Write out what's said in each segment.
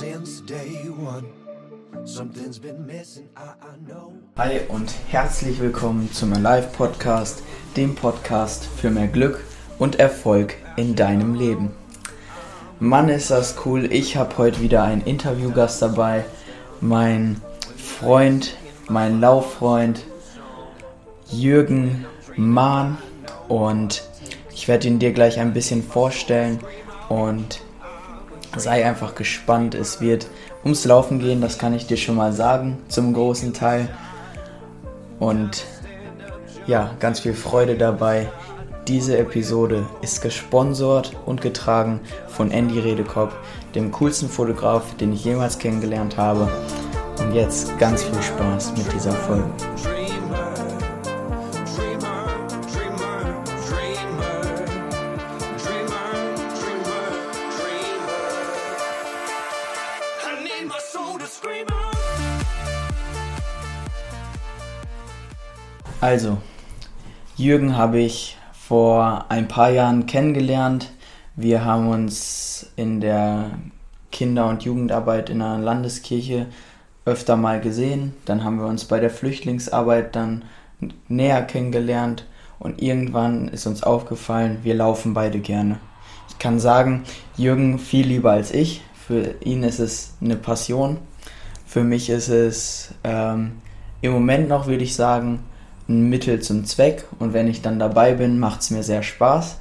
since day one. Something's been missing, I, I know. Hi und herzlich willkommen zum Alive Podcast, dem Podcast für mehr Glück und Erfolg in deinem Leben. Mann, ist das cool. Ich habe heute wieder einen Interviewgast dabei. Mein Freund, mein Lauffreund Jürgen Mahn. Und ich werde ihn dir gleich ein bisschen vorstellen. Und sei einfach gespannt. Es wird ums Laufen gehen, das kann ich dir schon mal sagen, zum großen Teil. Und ja, ganz viel Freude dabei. Diese Episode ist gesponsert und getragen von Andy Redekopp, dem coolsten Fotograf, den ich jemals kennengelernt habe. Und jetzt ganz viel Spaß mit dieser Folge. Also, Jürgen habe ich vor ein paar Jahren kennengelernt. Wir haben uns in der Kinder- und Jugendarbeit in der Landeskirche öfter mal gesehen. Dann haben wir uns bei der Flüchtlingsarbeit dann näher kennengelernt und irgendwann ist uns aufgefallen, wir laufen beide gerne. Ich kann sagen, Jürgen viel lieber als ich. Für ihn ist es eine Passion. Für mich ist es ähm, im Moment noch, würde ich sagen, ein Mittel zum Zweck. Und wenn ich dann dabei bin, macht es mir sehr Spaß.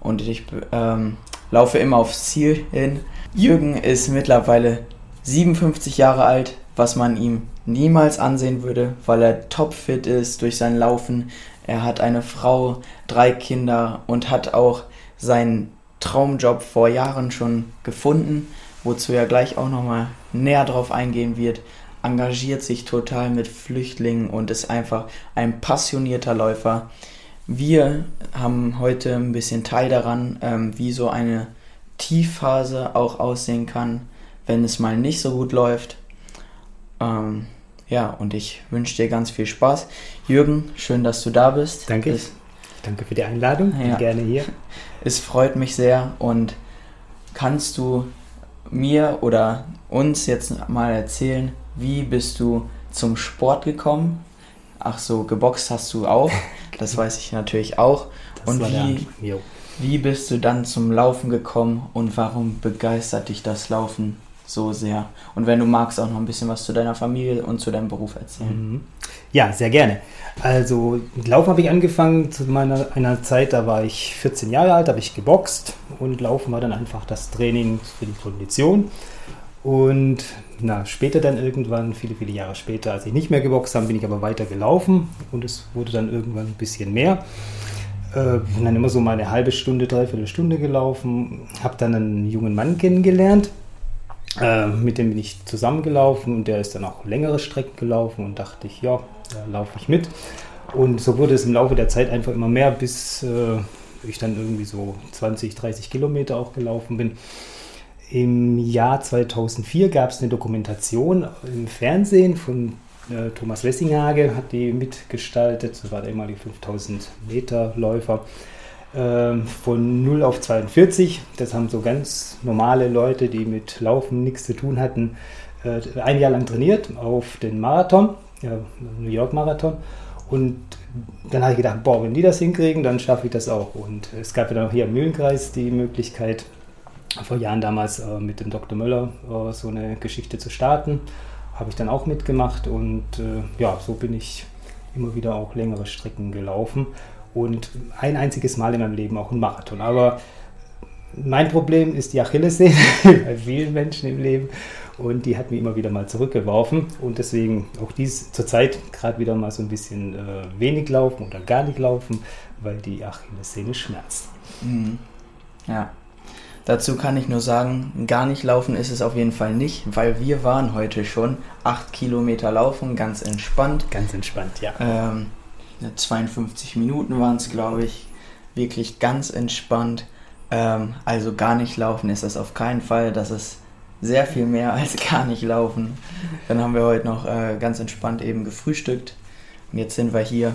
Und ich ähm, laufe immer aufs Ziel hin. Jürgen ist mittlerweile 57 Jahre alt, was man ihm niemals ansehen würde, weil er topfit ist durch sein Laufen. Er hat eine Frau, drei Kinder und hat auch seinen Traumjob vor Jahren schon gefunden, wozu er gleich auch nochmal näher drauf eingehen wird. Engagiert sich total mit Flüchtlingen und ist einfach ein passionierter Läufer. Wir haben heute ein bisschen Teil daran, ähm, wie so eine Tiefphase auch aussehen kann, wenn es mal nicht so gut läuft. Ähm, ja, und ich wünsche dir ganz viel Spaß. Jürgen, schön, dass du da bist. Danke. Es, Danke für die Einladung. Ja. Bin gerne hier. es freut mich sehr und kannst du mir oder uns jetzt mal erzählen, wie bist du zum Sport gekommen? Ach so, geboxt hast du auch, das weiß ich natürlich auch. Das und wie, wie bist du dann zum Laufen gekommen und warum begeistert dich das Laufen so sehr? Und wenn du magst, auch noch ein bisschen was zu deiner Familie und zu deinem Beruf erzählen. Mhm. Ja, sehr gerne. Also mit Laufen habe ich angefangen zu meiner einer Zeit, da war ich 14 Jahre alt, habe ich geboxt und Laufen war dann einfach das Training für die Kondition. Und na, später dann irgendwann, viele, viele Jahre später, als ich nicht mehr geboxt habe, bin ich aber weiter gelaufen und es wurde dann irgendwann ein bisschen mehr. Äh, bin dann immer so mal eine halbe Stunde, dreiviertel Stunde gelaufen, habe dann einen jungen Mann kennengelernt, äh, mit dem bin ich zusammengelaufen und der ist dann auch längere Strecken gelaufen und dachte ich, ja, da laufe ich mit. Und so wurde es im Laufe der Zeit einfach immer mehr, bis äh, ich dann irgendwie so 20, 30 Kilometer auch gelaufen bin. Im Jahr 2004 gab es eine Dokumentation im Fernsehen von äh, Thomas Wessinghage, hat die mitgestaltet, das war der ehemalige 5000 Meter Läufer, ähm, von 0 auf 42. Das haben so ganz normale Leute, die mit Laufen nichts zu tun hatten, äh, ein Jahr lang trainiert auf den Marathon, New York Marathon. Und dann habe ich gedacht, boah, wenn die das hinkriegen, dann schaffe ich das auch. Und es gab ja dann auch hier im Mühlenkreis die Möglichkeit, vor Jahren damals äh, mit dem Dr. Möller äh, so eine Geschichte zu starten. Habe ich dann auch mitgemacht und äh, ja, so bin ich immer wieder auch längere Strecken gelaufen und ein einziges Mal in meinem Leben auch ein Marathon. Aber mein Problem ist die Achillessehne bei vielen Menschen im Leben und die hat mich immer wieder mal zurückgeworfen und deswegen auch dies zurzeit gerade wieder mal so ein bisschen äh, wenig laufen oder gar nicht laufen, weil die Achillessehne schmerzt. Mhm. Ja. Dazu kann ich nur sagen, gar nicht laufen ist es auf jeden Fall nicht, weil wir waren heute schon 8 Kilometer laufen, ganz entspannt. Ganz entspannt, ja. Ähm, 52 Minuten waren es, glaube ich. Wirklich ganz entspannt. Ähm, also gar nicht laufen ist das auf keinen Fall. Das ist sehr viel mehr als gar nicht laufen. Dann haben wir heute noch äh, ganz entspannt eben gefrühstückt. Und jetzt sind wir hier.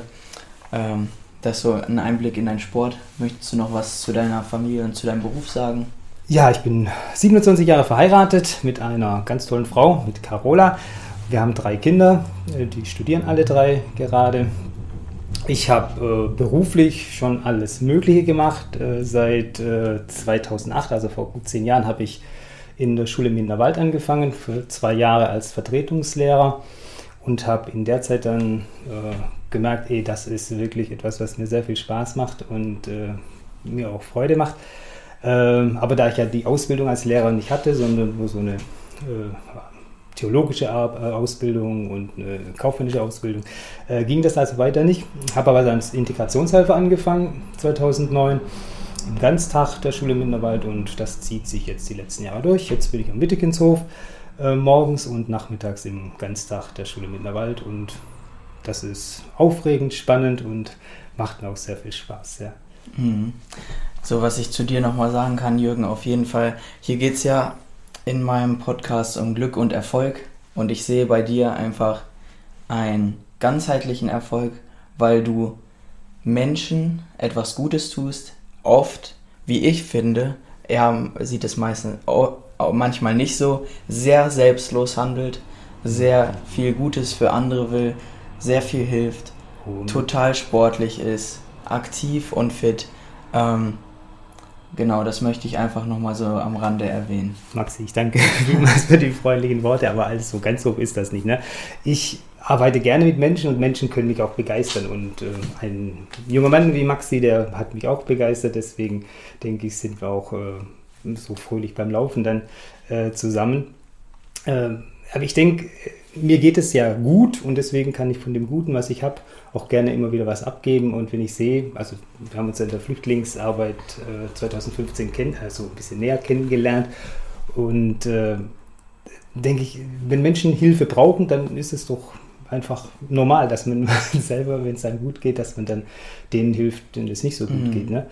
Ähm, das ist so ein Einblick in deinen Sport. Möchtest du noch was zu deiner Familie und zu deinem Beruf sagen? Ja, ich bin 27 Jahre verheiratet mit einer ganz tollen Frau, mit Carola. Wir haben drei Kinder, äh, die studieren alle drei gerade. Ich habe äh, beruflich schon alles Mögliche gemacht. Äh, seit äh, 2008, also vor gut zehn Jahren, habe ich in der Schule Minderwald angefangen, für zwei Jahre als Vertretungslehrer und habe in der Zeit dann äh, gemerkt, ey, das ist wirklich etwas, was mir sehr viel Spaß macht und äh, mir auch Freude macht. Ähm, aber da ich ja die Ausbildung als Lehrer nicht hatte, sondern nur so eine äh, theologische Ausbildung und eine kaufmännische Ausbildung, äh, ging das also weiter nicht. Habe aber dann als Integrationshelfer angefangen, 2009, im Ganztag der Schule Minderwald und das zieht sich jetzt die letzten Jahre durch. Jetzt bin ich am Wittekinshof äh, morgens und nachmittags im Ganztag der Schule Minderwald und das ist aufregend, spannend und macht mir auch sehr viel Spaß. Ja. Mhm. So, was ich zu dir nochmal sagen kann, Jürgen, auf jeden Fall, hier geht es ja in meinem Podcast um Glück und Erfolg und ich sehe bei dir einfach einen ganzheitlichen Erfolg, weil du Menschen etwas Gutes tust, oft, wie ich finde, er sieht es meistens manchmal nicht so, sehr selbstlos handelt, sehr viel Gutes für andere will, sehr viel hilft, total sportlich ist, aktiv und fit. Ähm, Genau, das möchte ich einfach nochmal so am Rande erwähnen. Maxi, ich danke für die freundlichen Worte, aber alles so ganz so ist das nicht. Ne? Ich arbeite gerne mit Menschen und Menschen können mich auch begeistern. Und äh, ein junger Mann wie Maxi, der hat mich auch begeistert. Deswegen denke ich, sind wir auch äh, so fröhlich beim Laufen dann äh, zusammen. Ähm, aber ich denke, mir geht es ja gut und deswegen kann ich von dem Guten, was ich habe, auch gerne immer wieder was abgeben. Und wenn ich sehe, also wir haben uns in der Flüchtlingsarbeit äh, 2015 kenn also ein bisschen näher kennengelernt und äh, denke ich, wenn Menschen Hilfe brauchen, dann ist es doch einfach normal, dass man selber, wenn es einem gut geht, dass man dann denen hilft, denen es nicht so gut mhm. geht. Ne?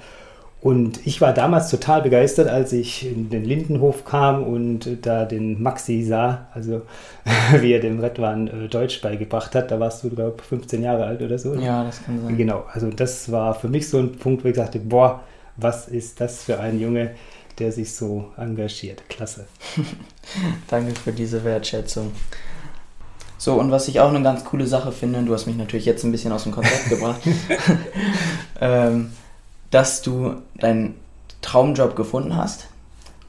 Und ich war damals total begeistert, als ich in den Lindenhof kam und da den Maxi sah, also wie er dem Redwan äh, Deutsch beigebracht hat. Da warst du, glaube ich, 15 Jahre alt oder so. Ja, das kann sein. Genau, also das war für mich so ein Punkt, wo ich sagte, boah, was ist das für ein Junge, der sich so engagiert. Klasse. Danke für diese Wertschätzung. So, und was ich auch eine ganz coole Sache finde, du hast mich natürlich jetzt ein bisschen aus dem Konzept gebracht, ähm, dass du deinen Traumjob gefunden hast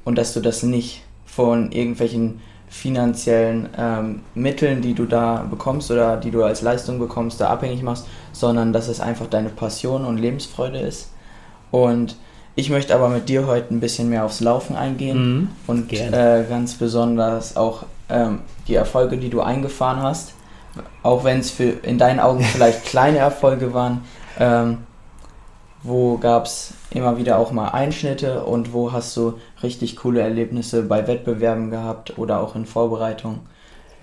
und dass du das nicht von irgendwelchen finanziellen ähm, Mitteln, die du da bekommst oder die du als Leistung bekommst, da abhängig machst, sondern dass es einfach deine Passion und Lebensfreude ist. Und ich möchte aber mit dir heute ein bisschen mehr aufs Laufen eingehen mhm, und äh, ganz besonders auch ähm, die Erfolge, die du eingefahren hast, auch wenn es in deinen Augen vielleicht kleine Erfolge waren. Ähm, wo gab es immer wieder auch mal Einschnitte und wo hast du richtig coole Erlebnisse bei Wettbewerben gehabt oder auch in Vorbereitung?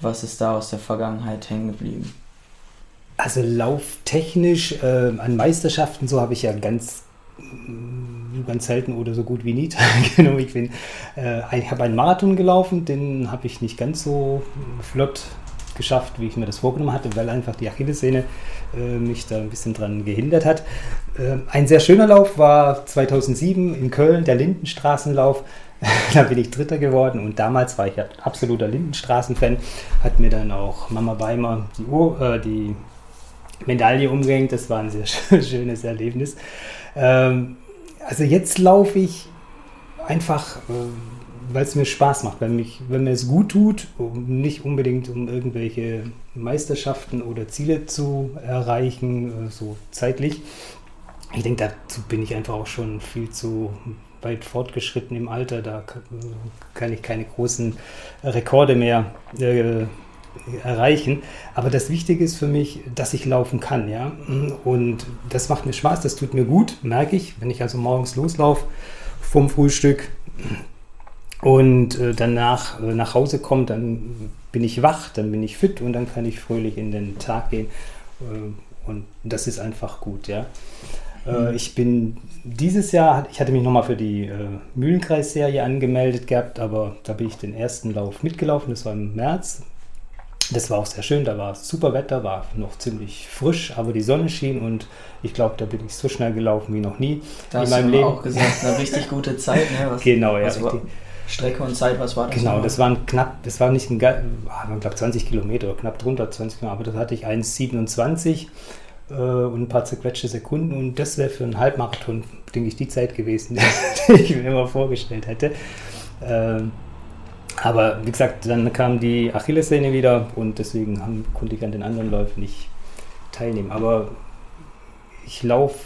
Was ist da aus der Vergangenheit hängen geblieben? Also lauftechnisch äh, an Meisterschaften, so habe ich ja ganz, mm, ganz selten oder so gut wie nie teilgenommen. Ich, äh, ich habe einen Marathon gelaufen, den habe ich nicht ganz so flott geschafft, wie ich mir das vorgenommen hatte, weil einfach die Achillessehne äh, mich da ein bisschen dran gehindert hat. Äh, ein sehr schöner Lauf war 2007 in Köln, der Lindenstraßenlauf. da bin ich Dritter geworden und damals war ich absoluter Lindenstraßen-Fan. Hat mir dann auch Mama Beimer die, Uhr, äh, die Medaille umgehängt. Das war ein sehr schönes Erlebnis. Ähm, also jetzt laufe ich einfach, äh, weil es mir Spaß macht, weil, mich, wenn mir es gut tut, um, nicht unbedingt um irgendwelche Meisterschaften oder Ziele zu erreichen, äh, so zeitlich, ich denke, dazu bin ich einfach auch schon viel zu weit fortgeschritten im Alter. Da kann ich keine großen Rekorde mehr äh, erreichen. Aber das Wichtige ist für mich, dass ich laufen kann, ja. Und das macht mir Spaß, das tut mir gut, merke ich, wenn ich also morgens loslaufe vom Frühstück und äh, danach äh, nach Hause komme, dann bin ich wach, dann bin ich fit und dann kann ich fröhlich in den Tag gehen. Äh, und das ist einfach gut, ja. Äh, ich bin dieses Jahr, ich hatte mich nochmal für die äh, Mühlenkreis-Serie angemeldet gehabt, aber da bin ich den ersten Lauf mitgelaufen, das war im März. Das war auch sehr schön, da war super Wetter, war noch ziemlich frisch, aber die Sonne schien und ich glaube, da bin ich so schnell gelaufen wie noch nie Da in hast meinem du Leben. auch gesagt, eine richtig gute Zeit. Ne? Was, Genau, ja, was richtig. Strecke und Zeit, was war das? Genau, das waren knapp, das war nicht ein, ich glaube 20 Kilometer knapp drunter 20 Kilometer, aber das hatte ich 1,27 äh, und ein paar zerquetschte Sekunden und das wäre für einen Halbmarathon, denke ich, die Zeit gewesen, die ich mir immer vorgestellt hätte. Ähm, aber wie gesagt, dann kam die Achillessehne wieder und deswegen haben, konnte ich an den anderen Läufen nicht teilnehmen. Aber ich laufe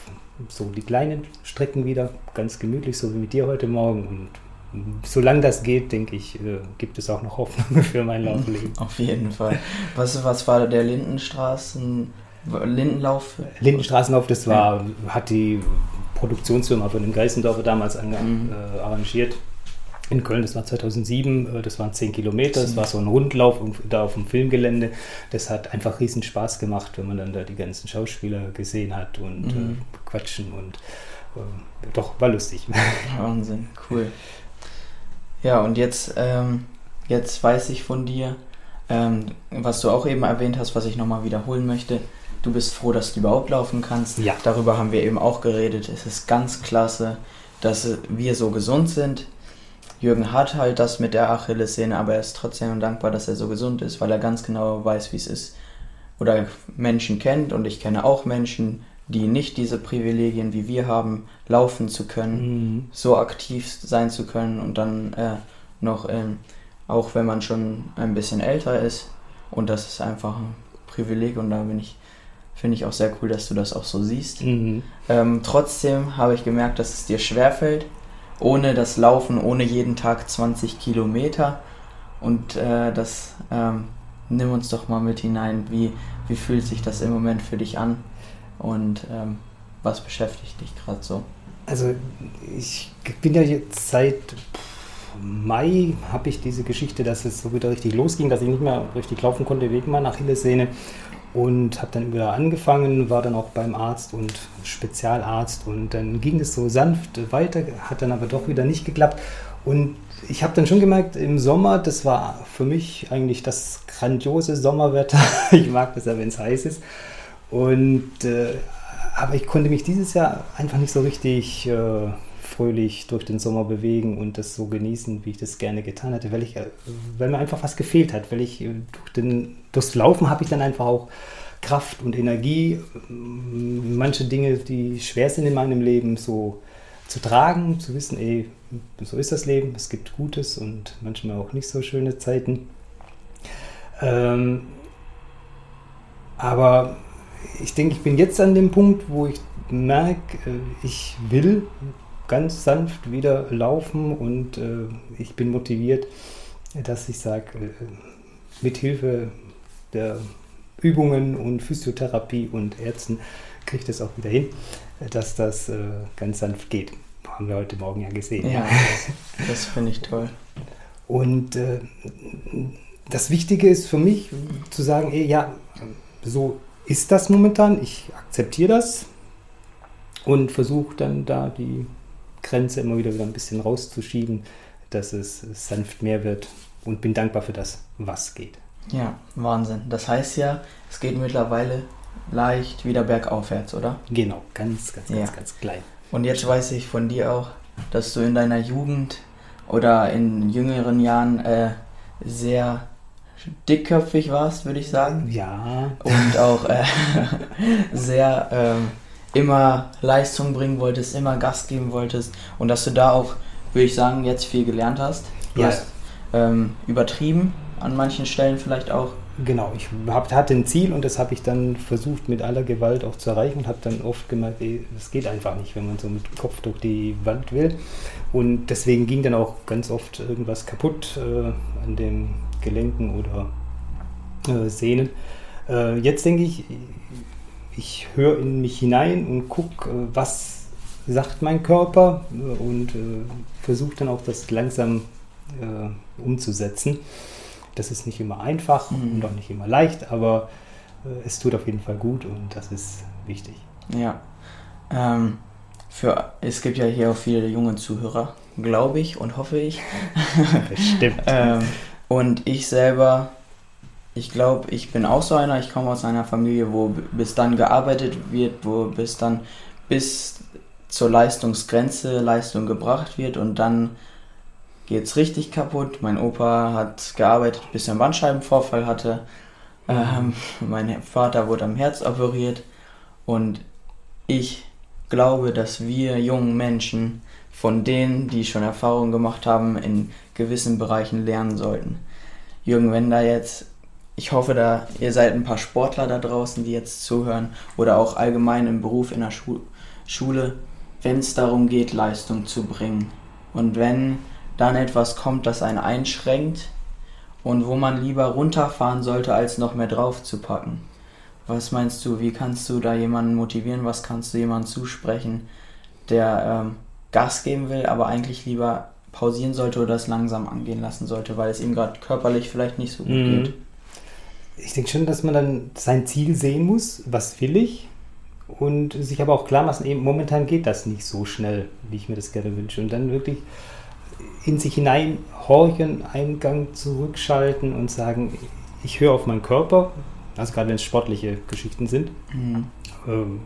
so die kleinen Strecken wieder ganz gemütlich, so wie mit dir heute Morgen. Und solange das geht, denke ich, äh, gibt es auch noch Hoffnung für mein Laufleben. Auf jeden Fall. Was, was war der Lindenstraßen, Lindenlauf? Lindenstraßenlauf, das war, hat die Produktionsfirma von dem Geissendorfer damals ange, Mhm. äh, arrangiert. In Köln, das war 2007, äh, das waren 10 Kilometer, das Zehn. war so ein Rundlauf da auf dem Filmgelände. Das hat einfach riesen Spaß gemacht, wenn man dann da die ganzen Schauspieler gesehen hat und Mhm. äh, quatschen und äh, doch, war lustig. Wahnsinn, cool. Ja, und jetzt, ähm, jetzt weiß ich von dir, ähm, was du auch eben erwähnt hast, was ich nochmal wiederholen möchte. Du bist froh, dass du überhaupt laufen kannst. Ja. Darüber haben wir eben auch geredet. Es ist ganz klasse, dass wir so gesund sind. Jürgen hat halt das mit der Achillessehne, aber er ist trotzdem dankbar, dass er so gesund ist, weil er ganz genau weiß, wie es ist. Oder Menschen kennt und ich kenne auch Menschen, die nicht diese Privilegien wie wir haben, laufen zu können Mhm. so aktiv sein zu können und dann äh, noch, ähm, auch wenn man schon ein bisschen älter ist. Und das ist einfach ein Privileg und da bin ich, finde ich auch sehr cool, dass du das auch so siehst. Mhm. Ähm, trotzdem habe ich gemerkt, dass es dir schwerfällt, ohne das Laufen, ohne jeden Tag 20 Kilometer. Und äh, das ähm, nimm uns doch mal mit hinein. Wie, wie fühlt sich das im Moment für dich an? Und ähm, was beschäftigt dich gerade so? Also ich bin ja jetzt seit Mai habe ich diese Geschichte, dass es so wieder richtig losging, dass ich nicht mehr richtig laufen konnte wegen meiner Achillessehne und habe dann wieder angefangen, war dann auch beim Arzt und Spezialarzt und dann ging es so sanft weiter, hat dann aber doch wieder nicht geklappt und ich habe dann schon gemerkt, im Sommer, das war für mich eigentlich das grandiose Sommerwetter. Ich mag das ja, wenn es heiß ist. Und äh, aber ich konnte mich dieses Jahr einfach nicht so richtig äh, fröhlich durch den Sommer bewegen und das so genießen, wie ich das gerne getan hätte, weil, ich, äh, weil mir einfach was gefehlt hat. Weil ich äh, durch den, durchs Laufen habe ich dann einfach auch Kraft und Energie, manche Dinge, die schwer sind in meinem Leben, so zu tragen, zu wissen, ey, so ist das Leben, es gibt Gutes und manchmal auch nicht so schöne Zeiten. Ähm, aber ich denke, ich bin jetzt an dem Punkt, wo ich merke, äh, ich will ganz sanft wieder laufen und äh, ich bin motiviert, dass ich sage, äh, mit Hilfe der Übungen und Physiotherapie und Ärzten kriege ich das auch wieder hin, dass das ganz sanft geht. Haben wir heute Morgen ja gesehen. Ja, das finde ich toll. Und das Wichtige ist für mich zu sagen, ja, so ist das momentan, ich akzeptiere das und versuche dann da die Grenze immer wieder, wieder ein bisschen rauszuschieben, dass es sanft mehr wird und bin dankbar für das, was geht. Ja, Wahnsinn. Das heißt ja, es geht mittlerweile leicht wieder bergaufwärts, oder? Genau, ganz, ganz, Ja. ganz, ganz klein. Und jetzt weiß ich von dir auch, dass du in deiner Jugend oder in jüngeren Jahren äh, sehr dickköpfig warst, würde ich sagen. Ja, Und auch äh, sehr ähm, immer Leistung bringen wolltest, immer Gas geben wolltest. Und dass du da auch, würde ich sagen, jetzt viel gelernt hast. Du Ja. hast ähm, übertrieben, an manchen Stellen vielleicht auch. Genau, ich hab, hatte ein Ziel und das habe ich dann versucht mit aller Gewalt auch zu erreichen und habe dann oft gemerkt, das geht einfach nicht, wenn man so mit dem Kopf durch die Wand will. Und deswegen ging dann auch ganz oft irgendwas kaputt äh, an den Gelenken oder äh, Sehnen. Äh, jetzt denke ich, ich höre in mich hinein und gucke, äh, was sagt mein Körper äh, und äh, versuche dann auch das langsam umzusetzen. Das ist nicht immer einfach Mhm. und auch nicht immer leicht, aber es tut auf jeden Fall gut und das ist wichtig. Ja. Ähm, für, es gibt ja hier auch viele junge Zuhörer, glaube ich und hoffe ich. Bestimmt. Ähm, und ich selber ich glaube, ich bin auch so einer. Ich komme aus einer Familie, wo bis dann gearbeitet wird, wo bis dann bis zur Leistungsgrenze Leistung gebracht wird und dann geht's richtig kaputt. Mein Opa hat gearbeitet, bis er einen Bandscheibenvorfall hatte. Ähm, mein Vater wurde am Herz operiert und ich glaube, dass wir jungen Menschen von denen, die schon Erfahrung gemacht haben, in gewissen Bereichen lernen sollten. Jürgen, wenn da jetzt, ich hoffe, da ihr seid ein paar Sportler da draußen, die jetzt zuhören oder auch allgemein im Beruf in der Schu Schule, wenn es darum geht, Leistung zu bringen und wenn dann etwas kommt, das einen einschränkt und wo man lieber runterfahren sollte, als noch mehr drauf zu packen. Was meinst du, wie kannst du da jemanden motivieren? Was kannst du jemandem zusprechen, der ähm, Gas geben will, aber eigentlich lieber pausieren sollte oder es langsam angehen lassen sollte, weil es ihm gerade körperlich vielleicht nicht so gut Mhm. geht? Ich denke schon, dass man dann sein Ziel sehen muss, was will ich und sich aber auch klar machen, eben momentan geht das nicht so schnell, wie ich mir das gerne wünsche. Und dann wirklich in sich hinein horchen, einen Gang zurückschalten und sagen, ich höre auf meinen Körper, also gerade wenn es sportliche Geschichten sind, Mhm. ähm,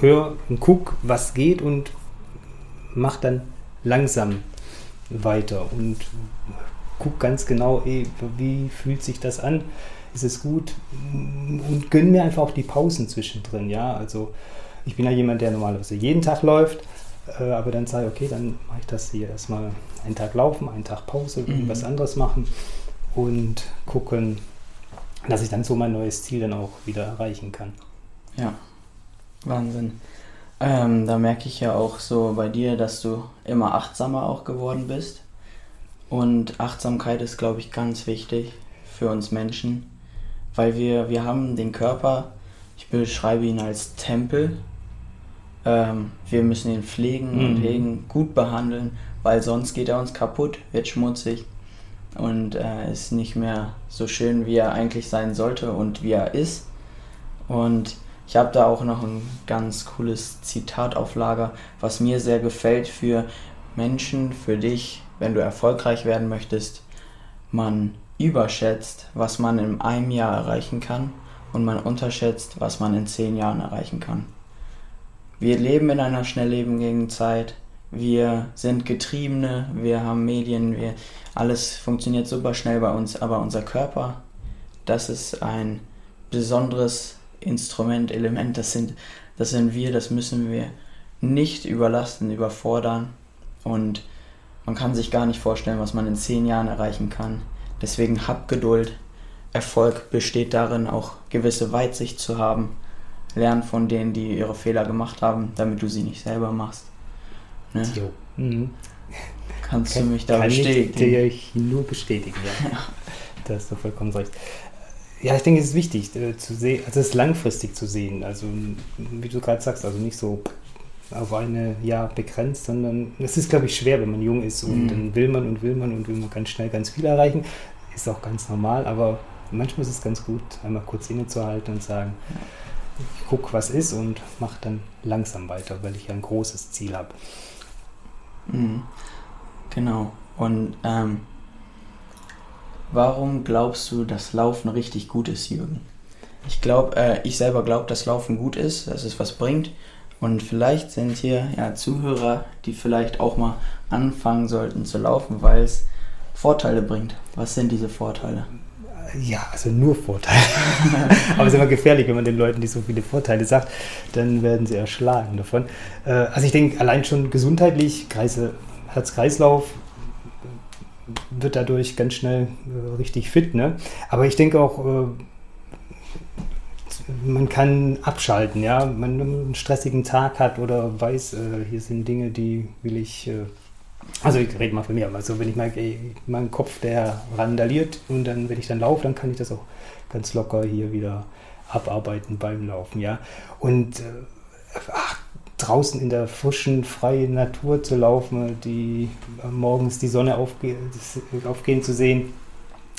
hör und guck, was geht und mach dann langsam weiter und guck ganz genau, ey, wie fühlt sich das an, ist es gut und gönn mir einfach auch die Pausen zwischendrin, ja, also ich bin ja jemand, der normalerweise jeden Tag läuft, äh, aber dann sage ich, okay, dann mache ich das hier erstmal einen Tag laufen, einen Tag Pause, Mhm. was anderes machen und gucken, dass ich dann so mein neues Ziel dann auch wieder erreichen kann. Ja, Wahnsinn. Ähm, da merke ich ja auch so bei dir, dass du immer achtsamer auch geworden bist. Und Achtsamkeit ist, glaube ich, ganz wichtig für uns Menschen, weil wir, wir haben den Körper, ich beschreibe ihn als Tempel. Ähm, wir müssen ihn pflegen und Mhm. hegen, gut behandeln, weil sonst geht er uns kaputt, wird schmutzig und äh, ist nicht mehr so schön, wie er eigentlich sein sollte und wie er ist. Und ich habe da auch noch ein ganz cooles Zitat auf Lager, was mir sehr gefällt für Menschen, für dich, wenn du erfolgreich werden möchtest. Man überschätzt, was man in einem Jahr erreichen kann und man unterschätzt, was man in zehn Jahren erreichen kann. Wir leben in einer schnelllebigen Zeit. Wir sind Getriebene, wir haben Medien, wir, alles funktioniert super schnell bei uns, aber unser Körper, das ist ein besonderes Instrument, Element, das sind, das sind wir, das müssen wir nicht überlasten, überfordern und man kann sich gar nicht vorstellen, was man in zehn Jahren erreichen kann. Deswegen hab Geduld. Erfolg besteht darin, auch gewisse Weitsicht zu haben. Lern von denen, die ihre Fehler gemacht haben, damit du sie nicht selber machst. Ne? Jo. Mhm. Kannst du mich da kann bestätigen? Ich dir nur bestätigen, ja. da hast du vollkommen recht. Ja, ich denke, es ist wichtig äh, zu sehen, also es ist langfristig zu sehen. Also, wie du gerade sagst, also nicht so auf eine Jahr begrenzt, sondern es ist, glaube ich, schwer, wenn man jung ist und Mhm. dann will man und will man und will man ganz schnell ganz viel erreichen. Ist auch ganz normal, aber manchmal ist es ganz gut, einmal kurz innezuhalten und sagen, ich guck, was ist und mach dann langsam weiter, weil ich ja ein großes Ziel habe. Mhm. Genau. Und ähm, warum glaubst du, dass Laufen richtig gut ist, Jürgen? Ich glaube, äh, ich selber glaube, dass Laufen gut ist, dass es was bringt. Und vielleicht sind hier ja Zuhörer, die vielleicht auch mal anfangen sollten zu laufen, weil es Vorteile bringt. Was sind diese Vorteile? Ja, also nur Vorteile. Aber es ist immer gefährlich, wenn man den Leuten nicht so viele Vorteile sagt, dann werden sie erschlagen davon. Äh, Also ich denke, allein schon gesundheitlich, Kreise, Herz-Kreislauf wird dadurch ganz schnell äh, richtig fit. Ne? Aber ich denke auch, äh, man kann abschalten, ja. Wenn man einen stressigen Tag hat oder weiß, äh, hier sind Dinge, die will ich äh, also ich rede mal von mir, also wenn ich ey, mein Kopf, der randaliert und dann, wenn ich dann laufe, dann kann ich das auch ganz locker hier wieder abarbeiten beim Laufen, ja. Und äh, ach, draußen in der frischen, freien Natur zu laufen, die äh, morgens die Sonne aufge aufgehen zu sehen,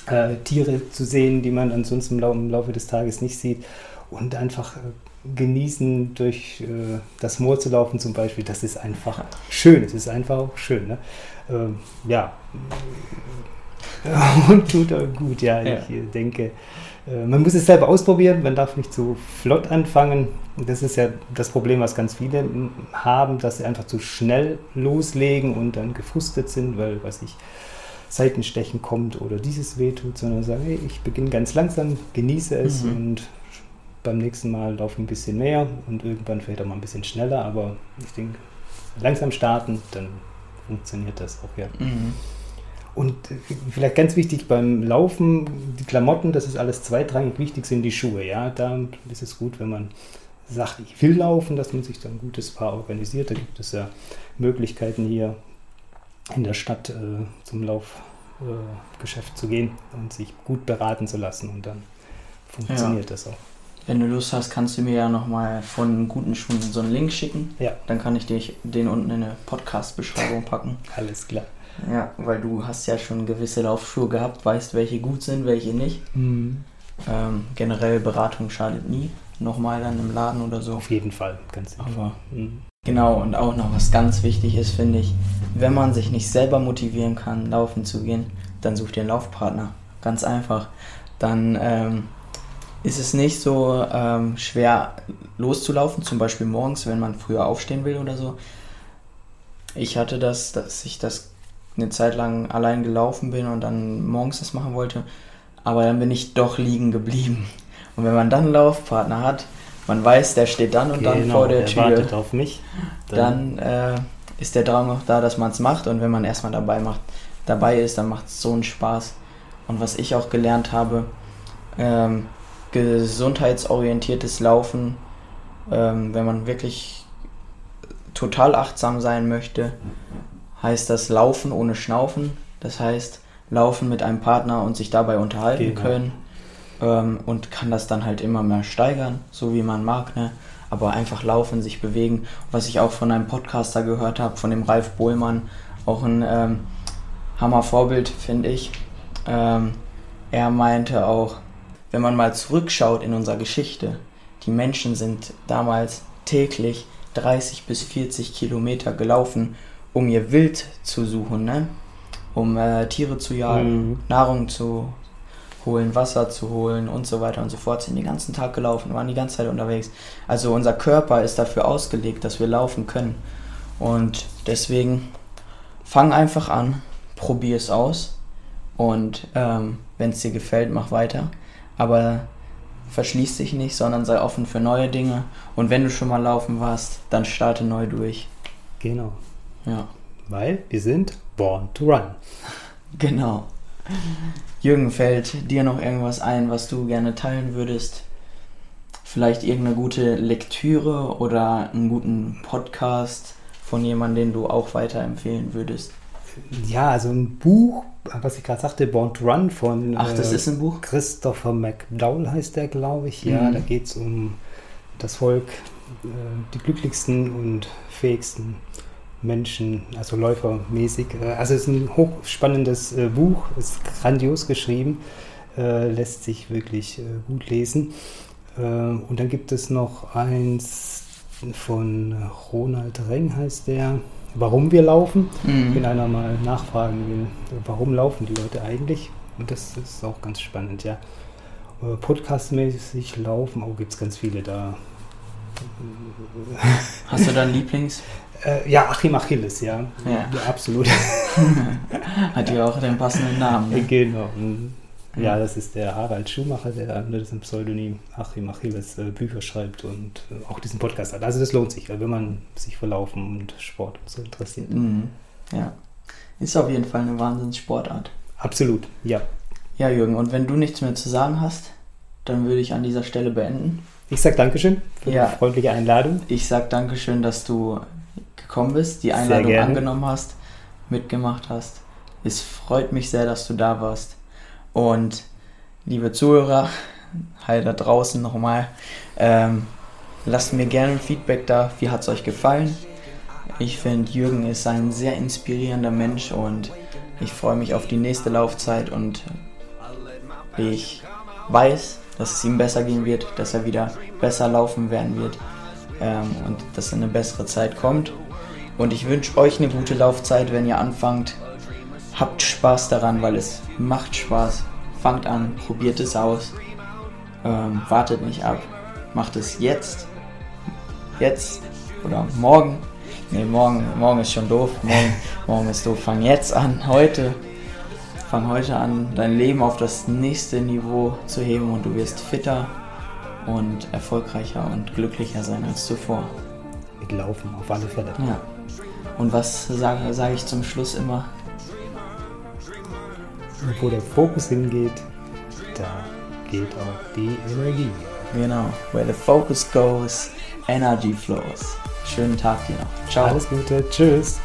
äh, Tiere zu sehen, die man ansonsten im, Lau im Laufe des Tages nicht sieht und einfach äh, genießen, durch äh, das Moor zu laufen zum Beispiel, das ist einfach schön. Es ist einfach auch schön. Ne? Ähm, ja. Und tut auch gut, ja. Ja. Ich denke, Äh, man muss es selber ausprobieren, man darf nicht zu flott anfangen. Das ist ja das Problem, was ganz viele haben, dass sie einfach zu schnell loslegen und dann gefrustet sind, weil, was ich, Seitenstechen kommt oder dieses wehtut, sondern sagen, hey, ich beginne ganz langsam, genieße es mhm. und beim nächsten Mal laufe ein bisschen mehr und irgendwann vielleicht auch mal ein bisschen schneller, aber ich denke, langsam starten, dann funktioniert das auch, ja. Mhm. Und vielleicht ganz wichtig beim Laufen, die Klamotten, das ist alles zweitrangig, wichtig sind die Schuhe, ja. Da ist es gut, wenn man sagt, ich will laufen, dass man sich dann ein gutes Paar organisiert. Da gibt es ja Möglichkeiten hier in der Stadt äh, zum Laufgeschäft äh, zu gehen und sich gut beraten zu lassen und dann funktioniert ja. das auch. Wenn du Lust hast, kannst du mir ja nochmal von guten Schuhen so einen Link schicken. Ja. Dann kann ich dich den unten in eine Podcast-Beschreibung packen. Alles klar. Ja, weil du hast ja schon gewisse Laufschuhe gehabt, weißt, welche gut sind, welche nicht. Mhm. Ähm, generell Beratung schadet nie. Nochmal dann im Laden oder so. Auf jeden Fall, ganz einfach. Mhm. Genau, und auch noch was ganz wichtig ist, finde ich, wenn man sich nicht selber motivieren kann, laufen zu gehen, dann sucht ihr einen Laufpartner. Ganz einfach. Dann ähm, ist es nicht so ähm, schwer loszulaufen, zum Beispiel morgens, wenn man früher aufstehen will oder so. Ich hatte das, dass ich das eine Zeit lang allein gelaufen bin und dann morgens das machen wollte, aber dann bin ich doch liegen geblieben. Und wenn man dann einen Laufpartner hat, man weiß, der steht dann und genau, dann vor der, Tür. wartet auf mich. Dann, dann äh, ist der Drang noch da, dass man es macht und wenn man erstmal dabei macht, dabei ist, dann macht es so einen Spaß. Und was ich auch gelernt habe, ähm, gesundheitsorientiertes Laufen, ähm, wenn man wirklich total achtsam sein möchte, heißt das Laufen ohne Schnaufen. Das heißt, laufen mit einem Partner und sich dabei unterhalten genau. können ähm, und kann das dann halt immer mehr steigern, so wie man mag. Ne? Aber einfach laufen, sich bewegen. Was ich auch von einem Podcaster gehört habe, von dem Ralf Bohlmann, auch ein ähm, Hammer-Vorbild, finde ich. Ähm, er meinte auch, wenn man mal zurückschaut in unserer Geschichte, die Menschen sind damals täglich 30 bis 40 Kilometer gelaufen, um ihr Wild zu suchen, ne? um äh, Tiere zu jagen, mhm. Nahrung zu holen, Wasser zu holen und so weiter und so fort. Sind den ganzen Tag gelaufen, waren die ganze Zeit unterwegs. Also unser Körper ist dafür ausgelegt, dass wir laufen können. Und deswegen fang einfach an, probier es aus und ähm, wenn es dir gefällt, mach weiter aber verschließ dich nicht, sondern sei offen für neue Dinge. Und wenn du schon mal laufen warst, dann starte neu durch. Genau. Ja. Weil wir sind born to run. Genau. Jürgen, fällt dir noch irgendwas ein, was du gerne teilen würdest? Vielleicht irgendeine gute Lektüre oder einen guten Podcast von jemandem, den du auch weiterempfehlen würdest? Ja, also ein Buch, was ich gerade sagte, Born to Run von Ach, das äh, ist ein Buch? Christopher McDowell heißt der, glaube ich. Ja, mhm. da geht es um das Volk, äh, die glücklichsten und fähigsten Menschen, also läufermäßig. Äh, also es ist ein hochspannendes äh, Buch, ist grandios geschrieben, äh, lässt sich wirklich gut lesen. und dann gibt es noch eins von Ronald Reng, heißt der warum wir laufen. Mhm. Wenn einer mal nachfragen will, warum laufen die Leute eigentlich? Und das ist auch ganz spannend, ja. Podcastmäßig laufen, oh, gibt es ganz viele da. Hast du da einen Lieblings? Äh, ja, Achim Achilles, ja. ja. Absolut. Hat ja auch den passenden Namen. Ne? Genau. Mhm. Ja, das ist der Harald Schumacher, der unter diesem Pseudonym Achim Achilles äh, Bücher schreibt und äh, auch diesen Podcast hat. Also das lohnt sich, wenn man sich für Laufen und Sport und so interessiert. Mhm. Ja, ist auf jeden Fall eine Wahnsinnssportart. Absolut, ja. Ja, Jürgen, und wenn du nichts mehr zu sagen hast, dann würde ich an dieser Stelle beenden. Ich sag Dankeschön für ja, die freundliche Einladung. Ich sag Dankeschön, dass du gekommen bist, die Einladung angenommen hast, mitgemacht hast. Es freut mich sehr, dass du da warst. Und liebe Zuhörer, hi da draußen nochmal, ähm, lasst mir gerne Feedback da. Wie hat es euch gefallen? Ich finde, Jürgen ist ein sehr inspirierender Mensch und ich freue mich auf die nächste Laufzeit und ich weiß, dass es ihm besser gehen wird, dass er wieder besser laufen werden wird ähm, und dass eine bessere Zeit kommt. Und ich wünsche euch eine gute Laufzeit, wenn ihr anfangt, Habt Spaß daran, weil es macht Spaß. Fangt an, probiert es aus Ähm, wartet nicht ab. Macht es jetzt. Jetzt oder morgen. Ne, morgen, morgen ist schon doof. Morgen, morgen ist doof. Fang jetzt an, heute. Fang heute an, dein Leben auf das nächste Niveau zu heben und du wirst fitter und erfolgreicher und glücklicher sein als zuvor. Mit Laufen, auf alle Fälle. Ja. Und was sage sag ich zum Schluss immer? Und wo der Fokus hingeht, da geht auch die Energie. Genau. Where the focus goes, energy flows. Schönen Tag dir noch. Ciao. Alles Gute, tschüss.